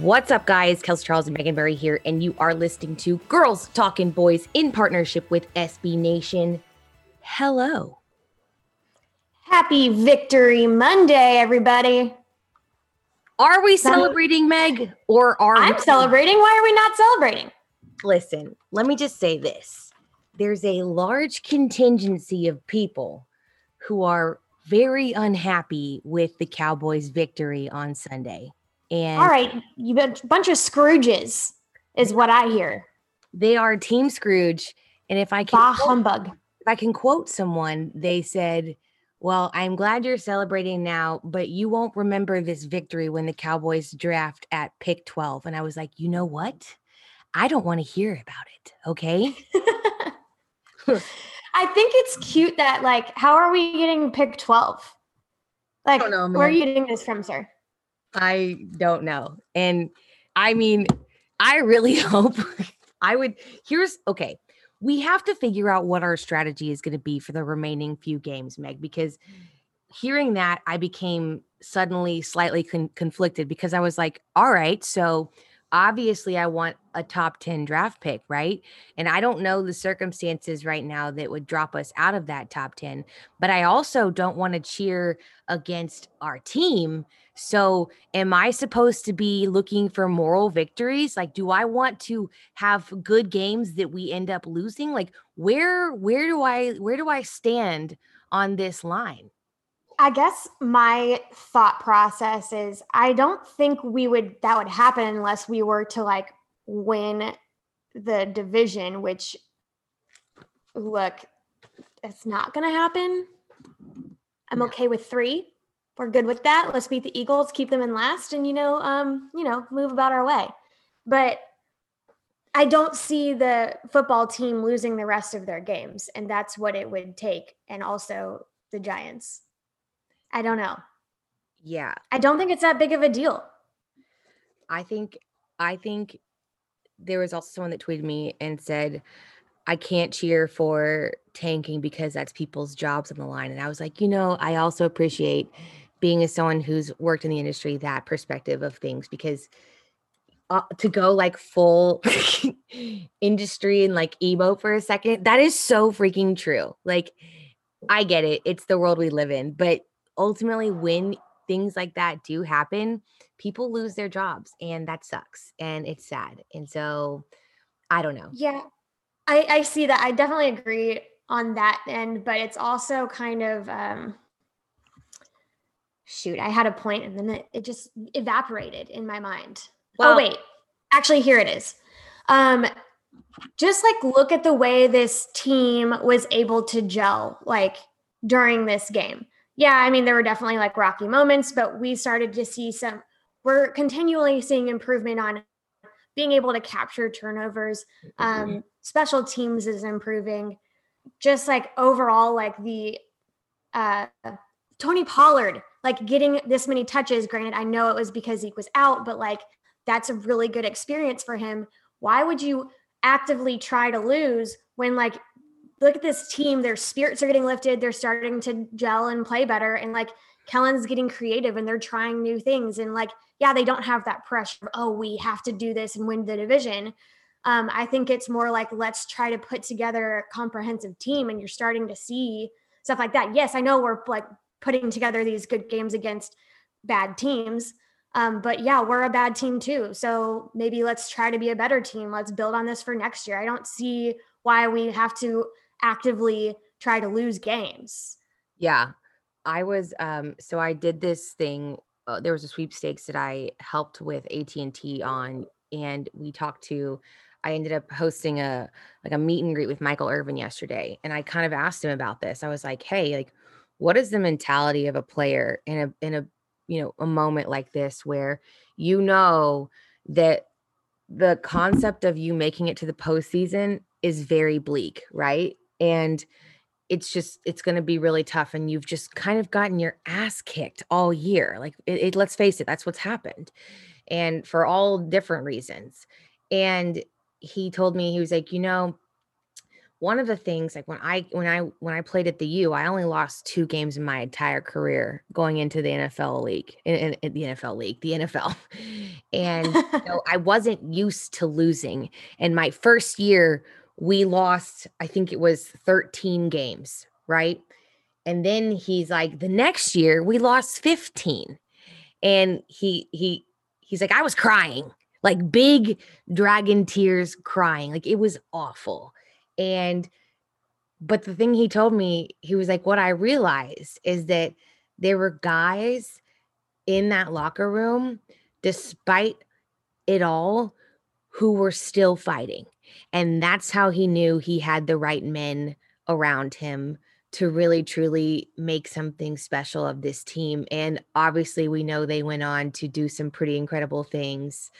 What's up, guys? Kelsey Charles and Meg Murray here, and you are listening to Girls Talking Boys in partnership with SB Nation. Hello. Happy Victory Monday, everybody. Are we celebrating, Meg? Or are I'm we- celebrating. Why are we not celebrating? Listen, let me just say this. There's a large contingency of people who are very unhappy with the Cowboys' victory on Sunday. And All right, you a bunch of Scrooges is what I hear. they are Team Scrooge. And if I can Bah quote- humbug. if I can quote someone, they said, Well, I'm glad you're celebrating now, but you won't remember this victory when the Cowboys draft at pick 12. And I was like, You know what? I don't want to hear about it. Okay. I think it's cute that like, how are we getting pick twelve? Like, know, where are you getting this from, sir? I don't know. And I mean, I really hope I would. Here's okay. We have to figure out what our strategy is going to be for the remaining few games, Meg, because hearing that, I became suddenly slightly con- conflicted because I was like, all right, so obviously I want a top 10 draft pick, right? And I don't know the circumstances right now that would drop us out of that top 10, but I also don't want to cheer against our team. So, am I supposed to be looking for moral victories? Like, do I want to have good games that we end up losing? Like, where where do I where do I stand on this line? I guess my thought process is I don't think we would that would happen unless we were to like win the division, which look, it's not gonna happen. I'm okay with three. We're good with that. Let's beat the Eagles, keep them in last, and you know, um, you know, move about our way. But I don't see the football team losing the rest of their games, and that's what it would take. And also the Giants. I don't know. Yeah, I don't think it's that big of a deal. I think I think there was also someone that tweeted me and said I can't cheer for tanking because that's people's jobs on the line. And I was like, you know, I also appreciate being as someone who's worked in the industry that perspective of things because uh, to go like full industry and like emo for a second, that is so freaking true. Like, I get it. It's the world we live in. But ultimately, when things like that do happen, people lose their jobs and that sucks and it's sad. And so I don't know. Yeah, I, I see that. I definitely agree on that end, but it's also kind of um, shoot. I had a point and then it, it just evaporated in my mind. Oh wait, actually, here it is. Um, just like look at the way this team was able to gel, like during this game. Yeah, I mean there were definitely like rocky moments, but we started to see some. We're continually seeing improvement on being able to capture turnovers. Um, special teams is improving. Just like overall, like the uh, Tony Pollard, like getting this many touches. Granted, I know it was because Zeke was out, but like that's a really good experience for him. Why would you actively try to lose when like look at this team, their spirits are getting lifted, they're starting to gel and play better, and like Kellen's getting creative and they're trying new things and like yeah, they don't have that pressure. Oh, we have to do this and win the division. Um, I think it's more like let's try to put together a comprehensive team, and you're starting to see stuff like that. Yes, I know we're like putting together these good games against bad teams, Um, but yeah, we're a bad team too. So maybe let's try to be a better team. Let's build on this for next year. I don't see why we have to actively try to lose games. Yeah. I was um so I did this thing uh, there was a sweepstakes that I helped with AT&T on and we talked to I ended up hosting a like a meet and greet with Michael Irvin yesterday and I kind of asked him about this. I was like, "Hey, like what is the mentality of a player in a in a you know, a moment like this where you know that the concept of you making it to the postseason is very bleak, right? And it's just it's going to be really tough and you've just kind of gotten your ass kicked all year like it, it, let's face it that's what's happened and for all different reasons and he told me he was like you know one of the things like when i when i when i played at the u i only lost two games in my entire career going into the nfl league in, in, in the nfl league the nfl and know, i wasn't used to losing and my first year we lost, I think it was 13 games, right? And then he's like, the next year we lost 15. And he he he's like, I was crying, like big dragon tears crying. Like it was awful. And but the thing he told me, he was like, what I realized is that there were guys in that locker room, despite it all, who were still fighting and that's how he knew he had the right men around him to really truly make something special of this team. And obviously, we know they went on to do some pretty incredible things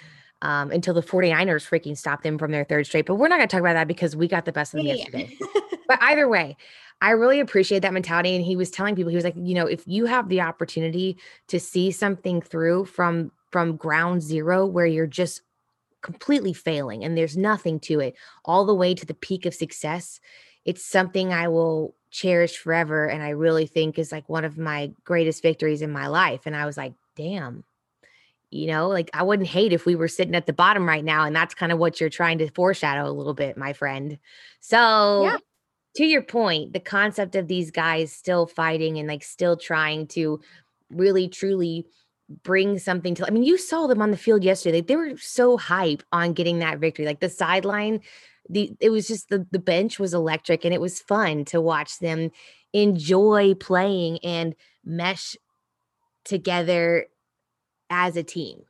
um, until the 49ers freaking stopped them from their third straight. But we're not going to talk about that because we got the best of them yeah. yesterday. but either way, I really appreciate that mentality. And he was telling people, he was like, you know, if you have the opportunity to see something through from from ground zero where you're just completely failing and there's nothing to it all the way to the peak of success it's something i will cherish forever and i really think is like one of my greatest victories in my life and i was like damn you know like i wouldn't hate if we were sitting at the bottom right now and that's kind of what you're trying to foreshadow a little bit my friend so yeah. to your point the concept of these guys still fighting and like still trying to really truly bring something to I mean, you saw them on the field yesterday. They were so hype on getting that victory. Like the sideline, the it was just the the bench was electric and it was fun to watch them enjoy playing and mesh together as a team.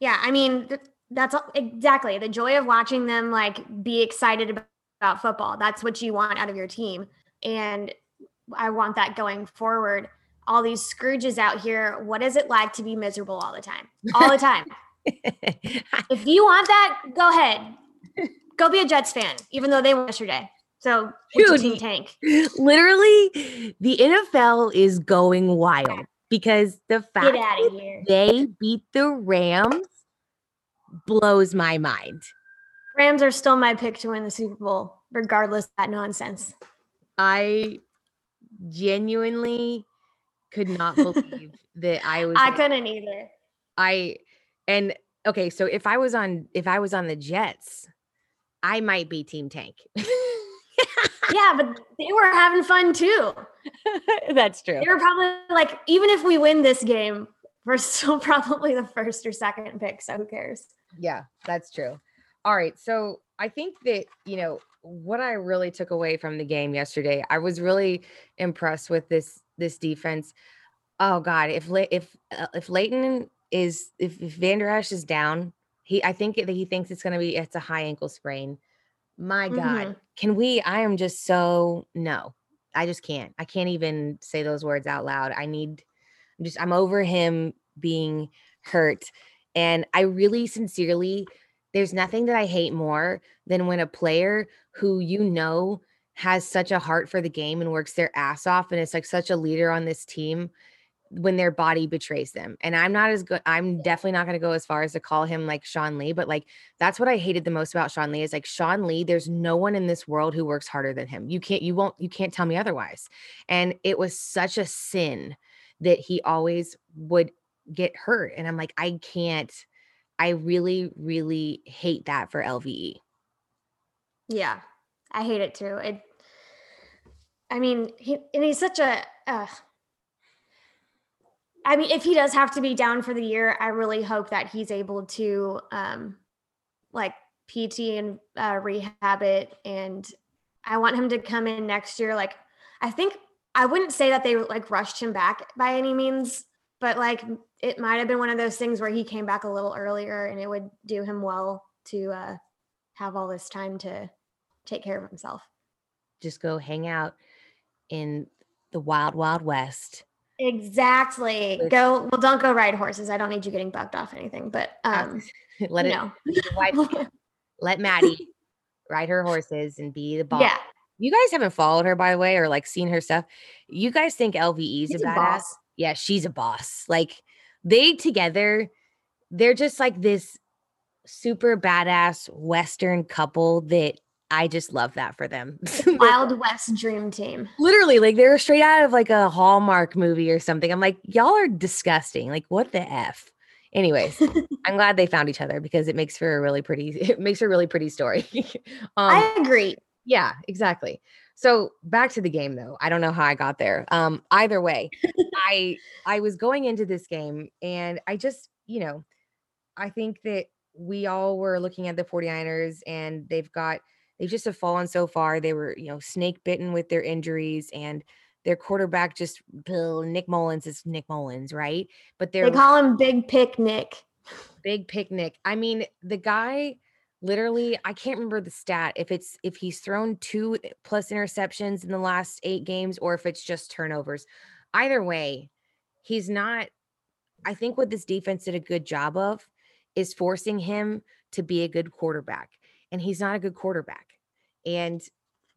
Yeah, I mean, that's exactly the joy of watching them like be excited about football. That's what you want out of your team. And I want that going forward all these Scrooges out here. What is it like to be miserable all the time? All the time. if you want that, go ahead. Go be a Jets fan, even though they won yesterday. So, Dude, tank. Literally, the NFL is going wild because the fact that they beat the Rams blows my mind. Rams are still my pick to win the Super Bowl, regardless of that nonsense. I genuinely could not believe that I was. I couldn't either. I and okay, so if I was on if I was on the Jets, I might be Team Tank. yeah, but they were having fun too. That's true. They were probably like, even if we win this game, we're still probably the first or second pick. So who cares? Yeah, that's true. All right. So I think that, you know, what I really took away from the game yesterday, I was really impressed with this this defense. Oh God, if if uh, if Leighton is if, if Vander Esch is down, he I think that he thinks it's going to be it's a high ankle sprain. My God, mm-hmm. Can we? I am just so no. I just can't. I can't even say those words out loud. I need. I'm just. I'm over him being hurt, and I really sincerely. There's nothing that I hate more than when a player who you know has such a heart for the game and works their ass off and is like such a leader on this team when their body betrays them. And I'm not as good. I'm definitely not going to go as far as to call him like Sean Lee, but like that's what I hated the most about Sean Lee is like Sean Lee, there's no one in this world who works harder than him. You can't, you won't, you can't tell me otherwise. And it was such a sin that he always would get hurt. And I'm like, I can't, I really, really hate that for LVE. Yeah, I hate it too. It I mean, he and he's such a uh, I mean, if he does have to be down for the year, I really hope that he's able to um like PT and uh, rehab it. And I want him to come in next year. Like, I think I wouldn't say that they like rushed him back by any means, but like it might have been one of those things where he came back a little earlier and it would do him well to uh, have all this time to take care of himself. Just go hang out in the wild, wild west. Exactly. Go well. Don't go ride horses. I don't need you getting bucked off anything. But um, let it. Know. let Maddie ride her horses and be the boss. Yeah. You guys haven't followed her, by the way, or like seen her stuff. You guys think LVE is a badass? Boss. Yeah, she's a boss. Like they together, they're just like this super badass Western couple that I just love that for them. Wild West dream team. Literally, like they're straight out of like a Hallmark movie or something. I'm like, y'all are disgusting. Like, what the F? Anyways, I'm glad they found each other because it makes for a really pretty, it makes a really pretty story. um, I agree. Yeah, exactly. So back to the game though. I don't know how I got there. Um, either way, I I was going into this game and I just, you know, I think that we all were looking at the 49ers and they've got they just have fallen so far. They were, you know, snake bitten with their injuries and their quarterback just Bill Nick Mullens is Nick Mullens, right? But they're they call him Big Picnic. Big Picnic. I mean, the guy literally, I can't remember the stat if it's if he's thrown two plus interceptions in the last eight games or if it's just turnovers. Either way, he's not. I think what this defense did a good job of is forcing him to be a good quarterback, and he's not a good quarterback. And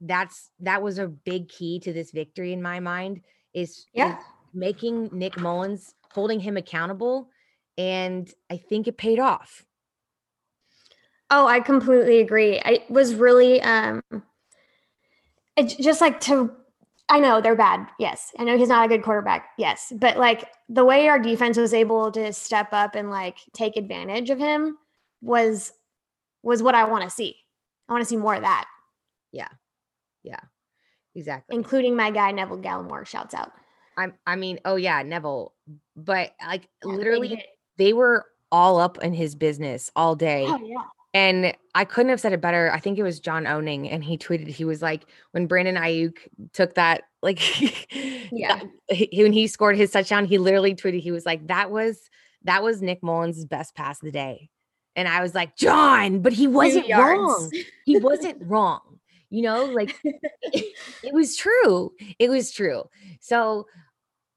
that's that was a big key to this victory in my mind is, yeah. is making Nick Mullens holding him accountable and I think it paid off. Oh, I completely agree. I was really um it, just like to I know they're bad. Yes. I know he's not a good quarterback. Yes. But like the way our defense was able to step up and like take advantage of him was was what I want to see. I want to see more of that. Yeah. Yeah, exactly. Including my guy Neville Gallimore. Shouts out. I'm. I mean, oh yeah, Neville. But like yeah, literally, they were all up in his business all day. Oh yeah. And I couldn't have said it better. I think it was John Owning, and he tweeted, he was like, when Brandon Aiyuk took that, like, yeah, he, when he scored his touchdown, he literally tweeted, he was like, that was that was Nick Mullens' best pass of the day. And I was like, John, but he wasn't wrong. He wasn't wrong you know like it was true it was true. So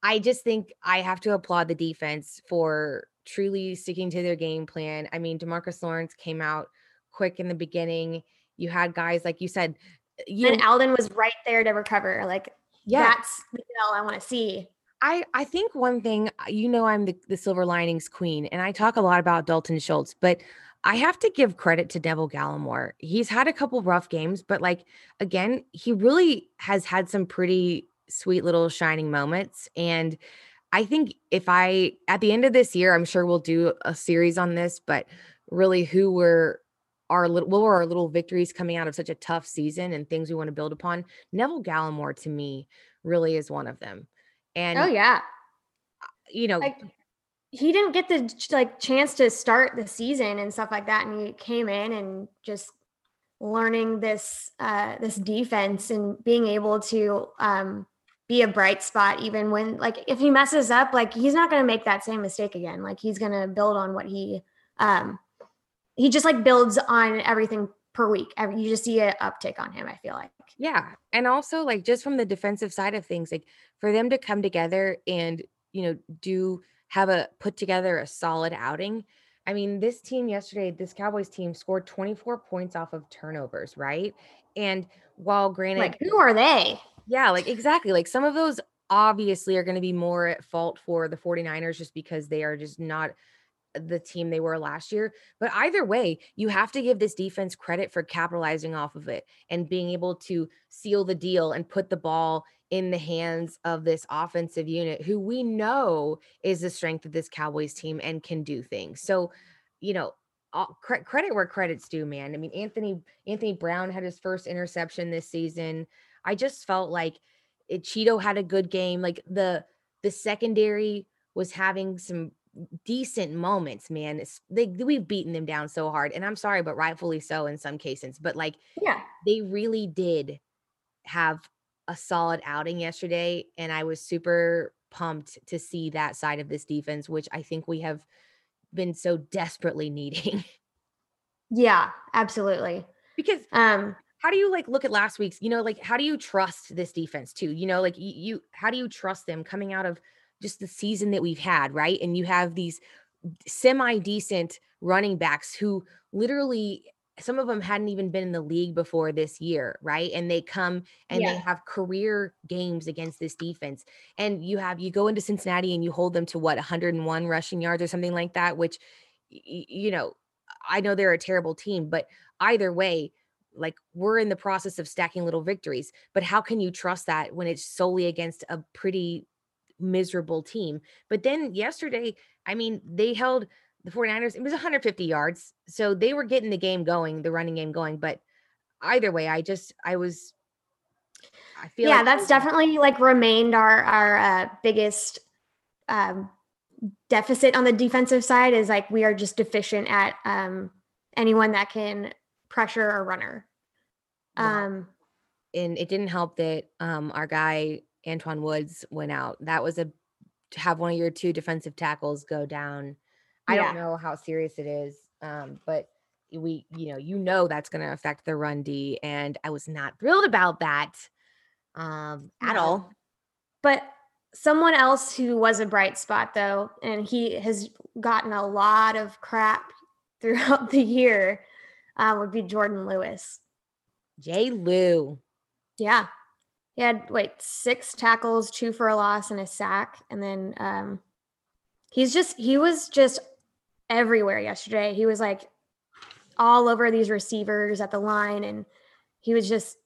i just think i have to applaud the defense for truly sticking to their game plan. I mean demarcus lawrence came out quick in the beginning. You had guys like you said uh, you and alden was right there to recover like yeah. that's the deal i want to see. I, I think one thing uh, you know I'm the, the silver linings queen and I talk a lot about Dalton Schultz, but I have to give credit to Neville Gallimore. He's had a couple rough games, but like again, he really has had some pretty sweet little shining moments. And I think if I at the end of this year, I'm sure we'll do a series on this, but really who were our little what were our little victories coming out of such a tough season and things we want to build upon. Neville Gallimore to me really is one of them. And oh yeah. You know, like, he didn't get the like chance to start the season and stuff like that and he came in and just learning this uh this defense and being able to um be a bright spot even when like if he messes up like he's not going to make that same mistake again. Like he's going to build on what he um he just like builds on everything per week. You just see an uptick on him i feel like. Yeah and also like just from the defensive side of things like for them to come together and you know do have a put together a solid outing. I mean, this team yesterday, this Cowboys team scored 24 points off of turnovers, right? And while granted, like who are they? Yeah, like exactly. Like some of those obviously are going to be more at fault for the 49ers just because they are just not the team they were last year. But either way, you have to give this defense credit for capitalizing off of it and being able to seal the deal and put the ball in the hands of this offensive unit who we know is the strength of this Cowboys team and can do things. So, you know, all, credit where credit's due, man. I mean, Anthony Anthony Brown had his first interception this season. I just felt like it, Cheeto had a good game. Like the the secondary was having some decent moments, man. It's, they we've beaten them down so hard, and I'm sorry, but rightfully so in some cases. But like, Yeah. they really did have a solid outing yesterday, and I was super pumped to see that side of this defense, which I think we have been so desperately needing. Yeah, absolutely. because Um, how do you like look at last week's you know like how do you trust this defense too you know like you, you how do you trust them coming out of just the season that we've had right? And you have these semi decent running backs who literally some of them hadn't even been in the league before this year right? And they come and they have career games against this defense. And you have you go into Cincinnati and you hold them to what 101 rushing yards or something like that which you know I know they're a terrible team but either way like we're in the process of stacking little victories. But how can you trust that when it's solely against a pretty miserable team but then yesterday i mean they held the 49ers it was 150 yards so they were getting the game going the running game going but either way i just i was i feel yeah, like that's definitely like remained our our uh, biggest um, deficit on the defensive side is like we are just deficient at um, anyone that can pressure a runner. Um, and it didn't help that um our guy Antwaun Woods went out. That was a to have one of your two defensive tackles go down. I don't know how serious it is, um, but we, you know, you know that's going to affect the run D, and I was not thrilled about that um, at No. all. But someone else who was a bright spot though, and he has gotten a lot of crap throughout the year, uh, would be Jourdan Lewis. Jay Lou, Yeah. He had wait, six tackles, two for a loss and a sack. And then um he's just he was just everywhere yesterday. He was like all over these receivers at the line and he was just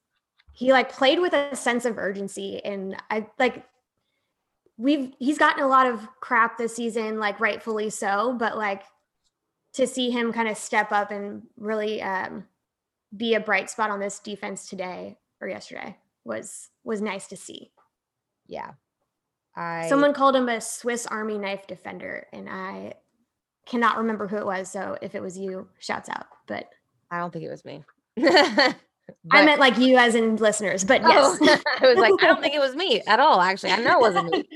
he like played with a sense of urgency and I like we've he's gotten a lot of crap this season like rightfully so but like to see him kind of step up and really um be a bright spot on this defense today or yesterday was was nice to see. yeah, I Someone called him a Swiss Army knife defender, and I cannot remember who it was. So if it was you, shouts out. But I don't think it was me. I meant like you as in listeners. But Oh, yes, I was like, I don't think it was me at all. Actually, I know it wasn't me.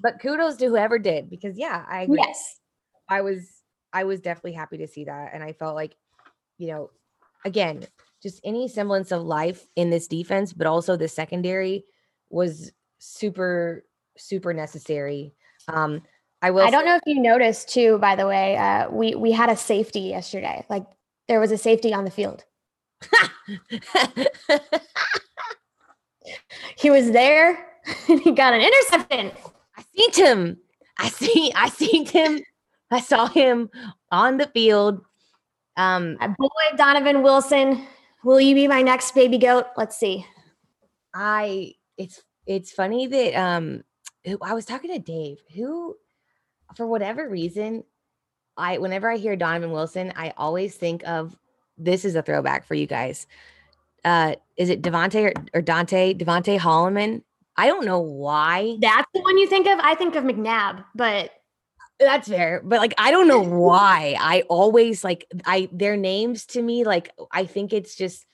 but kudos to whoever did because yeah, I agree. yes, I was I was definitely happy to see that. And I felt like, you know, again, just any semblance of life in this defense, but also the secondary was super, super necessary. Um, I will I don't say- know if you noticed too. By the way, uh, we we had a safety yesterday. Like there was a safety on the field. He was there, and he got an interception. I seen him. I see I seen him. I saw him on the field. Um, boy, Donovan Wilson, will you be my next baby goat? Let's see. I it's it's funny that um I was talking to Dave who for whatever reason I whenever I hear Donovan Wilson I always think of this is a throwback for you guys. Uh is it Devonte or, or Dante Devonte Holloman? I don't know why. That's the one you think of. I think of McNabb, but That's fair, but like I don't know why. I always like I their names to me like I think it's just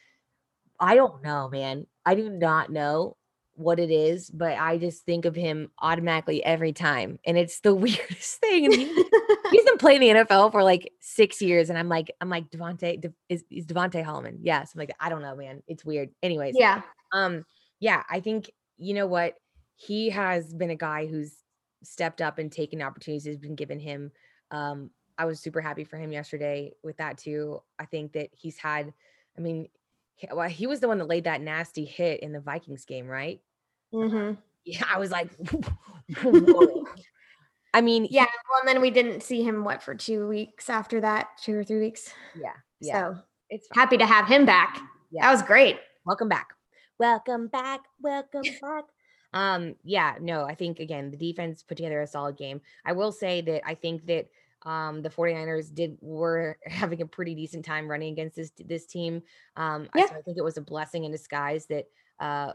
I don't know, man. I do not know what it is, but I just think of him automatically every time, and it's the weirdest thing. And he, he's been playing the NFL for like six years, and I'm like, I'm like Devonte De, is is Devonte Holloman? Yes, I'm like I don't know, man. It's weird. Anyways, yeah, um yeah i think you know what he has been a guy who's stepped up and taken opportunities has been given him um i was super happy for him yesterday with that too i think that he's had i mean he, well, he was the one that laid that nasty hit in the vikings game right Mm-hmm. yeah i was like i mean yeah. Well, and then we didn't see him what for two weeks after that, two or three weeks. yeah yeah So it's fine. happy to have him back. Yeah. That was great. welcome back welcome back welcome back um yeah no i think again the defense put together a solid game i will say that i think that um the 49ers did were having a pretty decent time running against this this team um I- Yeah. so i think it was a blessing in disguise that uh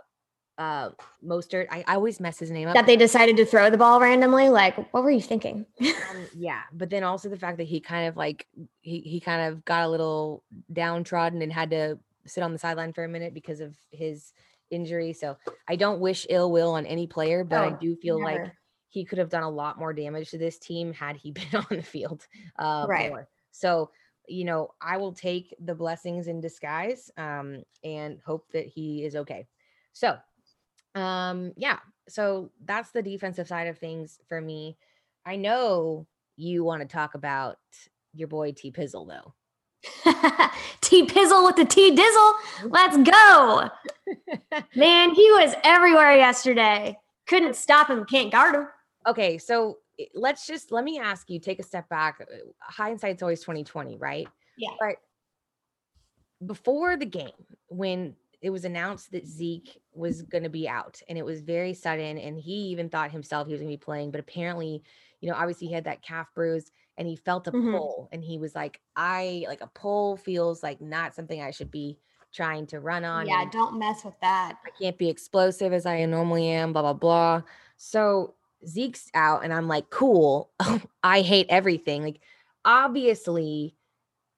uh Mostert. I, I always mess his name up. that they decided to throw the ball randomly. Like, what were you thinking? Um, yeah, but then also the fact that he kind of like he he kind of got a little downtrodden and had to sit on the sideline for a minute because of his injury. So I don't wish ill will on any player, but I Oh, do feel like he could have done a lot more damage to this team had he been on the field. Uh, Right. more. So you know, I will take the blessings in disguise um, and hope that he is okay. So, um, yeah. So that's the defensive side of things for me. I know you want to talk about your boy T Pizzle though. T Pizzle with the T Dizzle. Let's go. Man, he was everywhere yesterday. Couldn't stop him, can't guard him. okay, so let's just let me ask you, take a step back. uh, Hindsight's always 2020, right? Yeah. But before the game, when it was announced that Zeke was going to be out and it was very sudden, and he even thought himself he was going to be playing, but apparently, you know, obviously he had that calf bruise and he felt a Mhm. pull and he was like, I like a pull feels like not something I should be trying to run on. Yeah, don't mess with that. I can't be explosive as I normally am, blah, blah, blah. So Zeke's out, and I'm like, cool. I hate everything. Like, obviously,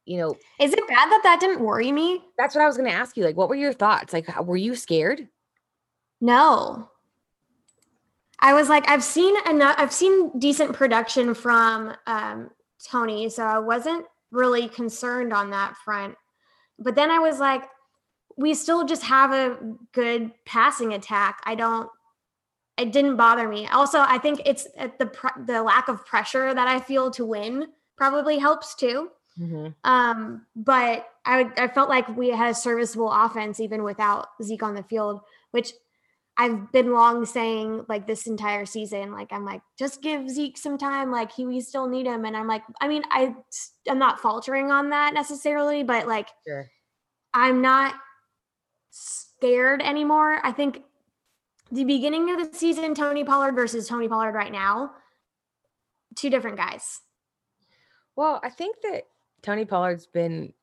you know, Is it bad that that didn't worry me? that's what I was going to ask you. Like, what were your thoughts? Like, were you scared? No. I was like, I've seen enough, I've seen decent production from um, Tony, so I wasn't really concerned on that front. But then I was like, we still just have a good passing attack. I don't. It didn't bother me. Also, I think it's at the pr- the lack of pressure that I feel to win probably helps too. Um, but I would- I felt like we had a serviceable offense even without Zeke on the field, which I've been long saying like this entire season. Like I'm like, just give Zeke some time. Like he we still need him. And I'm like, I mean, I I'm not faltering on that necessarily, but like Sure. I'm not scared anymore. I think the beginning of the season, Tony Pollard versus Tony Pollard right now, two different guys. Well, I think that Tony Pollard's been,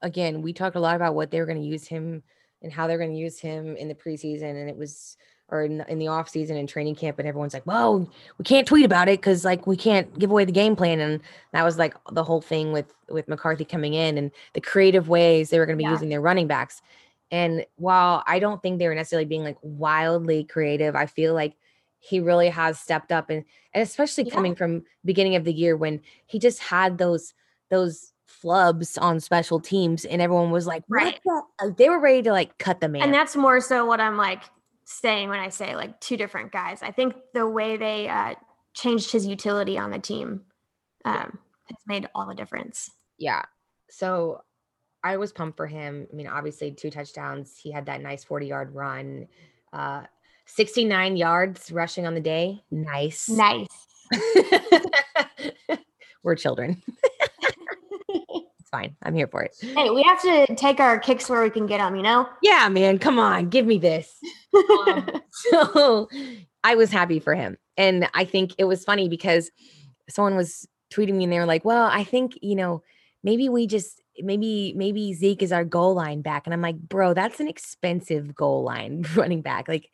again, we talked a lot about what they were going to use him and how they're going to use him in the preseason. And it was, or in, the- in the off season and training camp. And everyone's like, well, we can't tweet about it because like we can't give away the game plan. And that was like the whole thing with, with McCarthy coming in and the creative ways they were going to be Yeah. using their running backs. And while I don't think they were necessarily being like wildly creative, I feel like he really has stepped up and, and especially Yeah. coming from beginning of the year when he just had those those flubs on special teams and everyone was like Right. the-" they were ready to like cut the man And that's more so what I'm like saying when I say like two different guys. I think the way they uh, changed his utility on the team um, has made all the difference. yeah so i was pumped for him i mean obviously two touchdowns he had that nice 40 yard run uh 69 yards rushing on the day nice Nice. we're children it's fine i'm here for it Hey, we have to take our kicks where we can get them, you know? yeah man come on give me this Um, so I was happy for him. And I think it was funny because someone was tweeting me and they were like, well, I think, you know, maybe we just, maybe, maybe Zeke is our goal line back. And I'm like, bro, that's an expensive goal line running back. Like,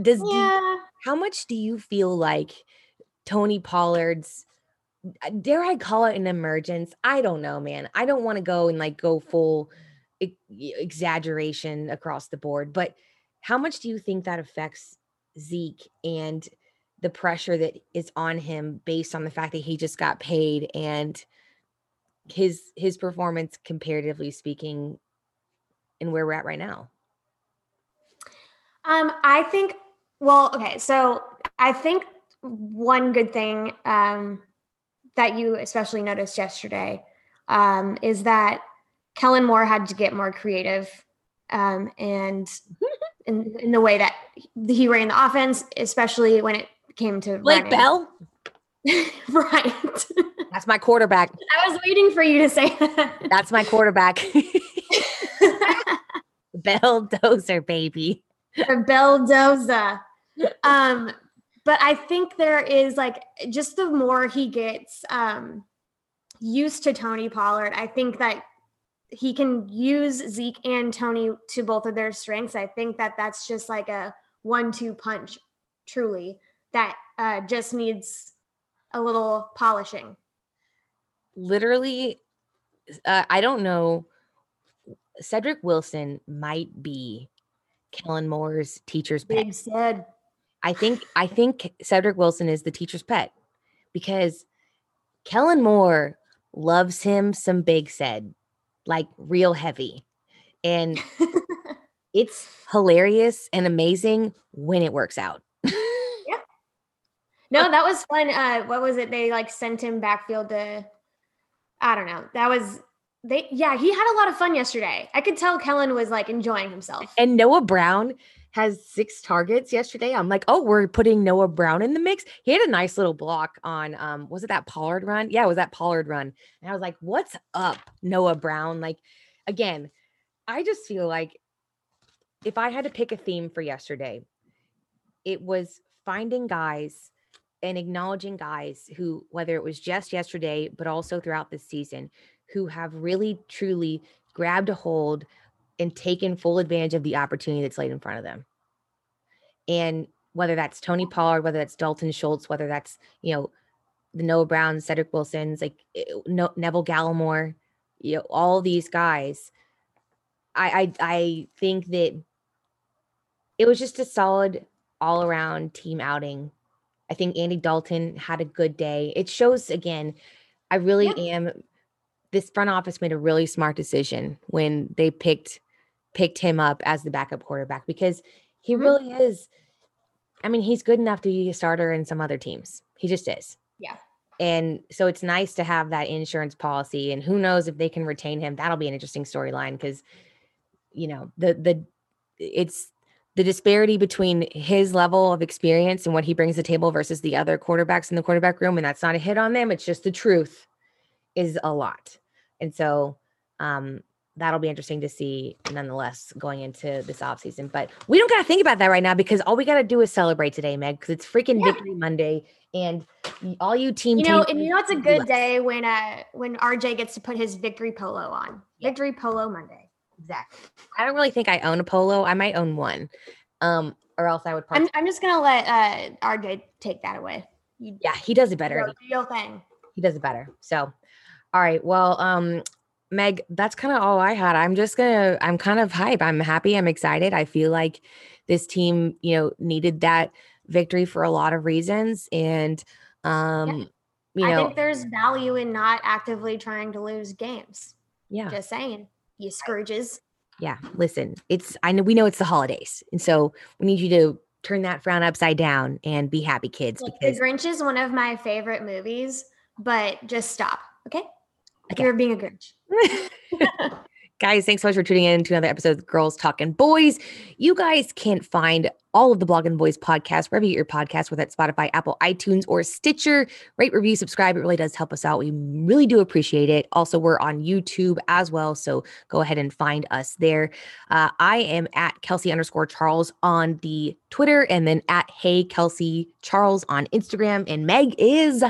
does, do yeah. how much do you feel like Tony Pollard's, dare I call it an emergence? I don't know, man. I don't want to go and like go full exaggeration across the board, but how much do you think that affects Zeke and the pressure that is on him based on the fact that he just got paid and his his performance comparatively speaking and where we're at right now? Um, I think, well, okay, so I think one good thing um, that you especially noticed yesterday um, is that Kellen Moore had to get more creative um, and in, in the way that he ran the offense, especially when it came to Blake running. Bell, right. that's my quarterback. I was waiting for you to say that. That's my quarterback. Bell Dozer, baby. for Beldoza. Um, but I think there is like just the more he gets um used to Tony Pollard, I think that he can use Zeke and Tony to both of their strengths. I think that that's just like a one-two punch, truly that uh, just needs a little polishing. Literally, uh, I don't know. Cedric Wilson might be Kellen Moore's teacher's pet. Big Ced. I think I think Cedric Wilson is the teacher's pet because Kellen Moore loves him some big Ced, like real heavy. And it's hilarious and amazing when it works out. Yeah. No, that was fun. Uh, what was it? They like sent him backfield to, I don't know. That was they. Yeah, he had a lot of fun yesterday. I could tell Kellen was like enjoying himself. And Noah Brown has six targets yesterday. I'm like, oh, we're putting Noah Brown in the mix. He had a nice little block on um, was it that Pollard run? Yeah, it was that Pollard run. And I was like, what's up, Noah Brown? Like, again, I just feel like if I had to pick a theme for yesterday, it was finding guys and acknowledging guys who, whether it was just yesterday, but also throughout this season, who have really truly grabbed a hold and taken full advantage of the opportunity that's laid in front of them. And whether that's Tony Pollard, whether that's Dalton Schultz, whether that's, you know, the Noah Brown, Cedric Wilson's, like eh, no, Neville Gallimore, you know, all these guys. I, I I think that it was just a solid all around team outing I think Andy Dalton had a good day. It shows again, I really yeah. am this front office made a really smart decision when they picked picked him up as the backup quarterback because he mm-hmm. really is I mean, he's good enough to be a starter in some other teams. He just is. Yeah. And so it's nice to have that insurance policy and who knows if they can retain him. That'll be an interesting storyline because you know, the the it's the disparity between his level of experience and what he brings to the table versus the other quarterbacks in the quarterback room, and that's not a hit on them, it's just the truth, is a lot. And so um, that'll be interesting to see nonetheless going into this offseason. But we don't got to think about that right now because all we got to do is celebrate today, Meg, because it's freaking yeah. Victory Monday. And all you team, you know, and you know, it's a good day when uh when RJ gets to put his victory polo on. Yeah. Victory polo Monday. Exactly. I don't really think I own a polo. I might own one. Um, or else I would probably I'm, I'm just gonna let uh RJ take that away. Yeah, he does it better. Real thing. He does it better. So all right. Well, um, Meg, that's kind of all I had. I'm just gonna, I'm kind of hype. I'm happy. I'm excited. I feel like this team, you know, needed that victory for a lot of reasons. And um, yeah. you know, I think there's value in not actively trying to lose games. Yeah. Just saying you Scrooges. Yeah, listen, it's I know we know it's the holidays, and so we need you to turn that frown upside down and be happy, kids. Look, because- the Grinch is one of my favorite movies, but just stop, okay? Okay. You're being a Grinch. Guys, thanks so much for tuning in to another episode of Girls Talking Boys. You guys can find all of the Blogging Boys podcast wherever you get your podcast, whether it's Spotify, Apple, iTunes, or Stitcher. Rate, review, subscribe. It really does help us out. We really do appreciate it. Also, we're on YouTube as well. So go ahead and find us there. Uh, I am at Kelsey underscore Charles on the Twitter and then at Hey Kelsey Charles on Instagram. And Meg is.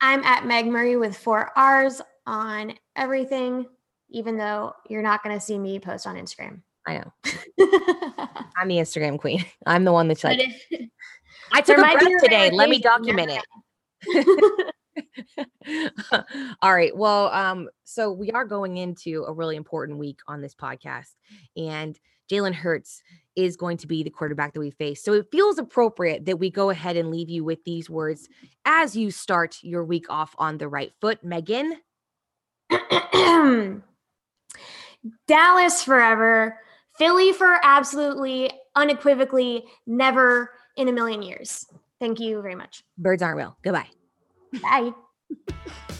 I'm at Meg Murray with four R's on everything even though you're not going to see me post on Instagram. I know. I'm the Instagram queen. I'm the one that's like, if, I took a breath today. Let me document it. All right. Well, um, so we are going into a really important week on this podcast, and Jalen Hurts is going to be the quarterback that we face. So it feels appropriate that we go ahead and leave you with these words as you start your week off on the right foot. Megan. Dallas forever, Philly for absolutely, unequivocally, never in a million years. Thank you very much. Birds aren't real. Goodbye. Bye.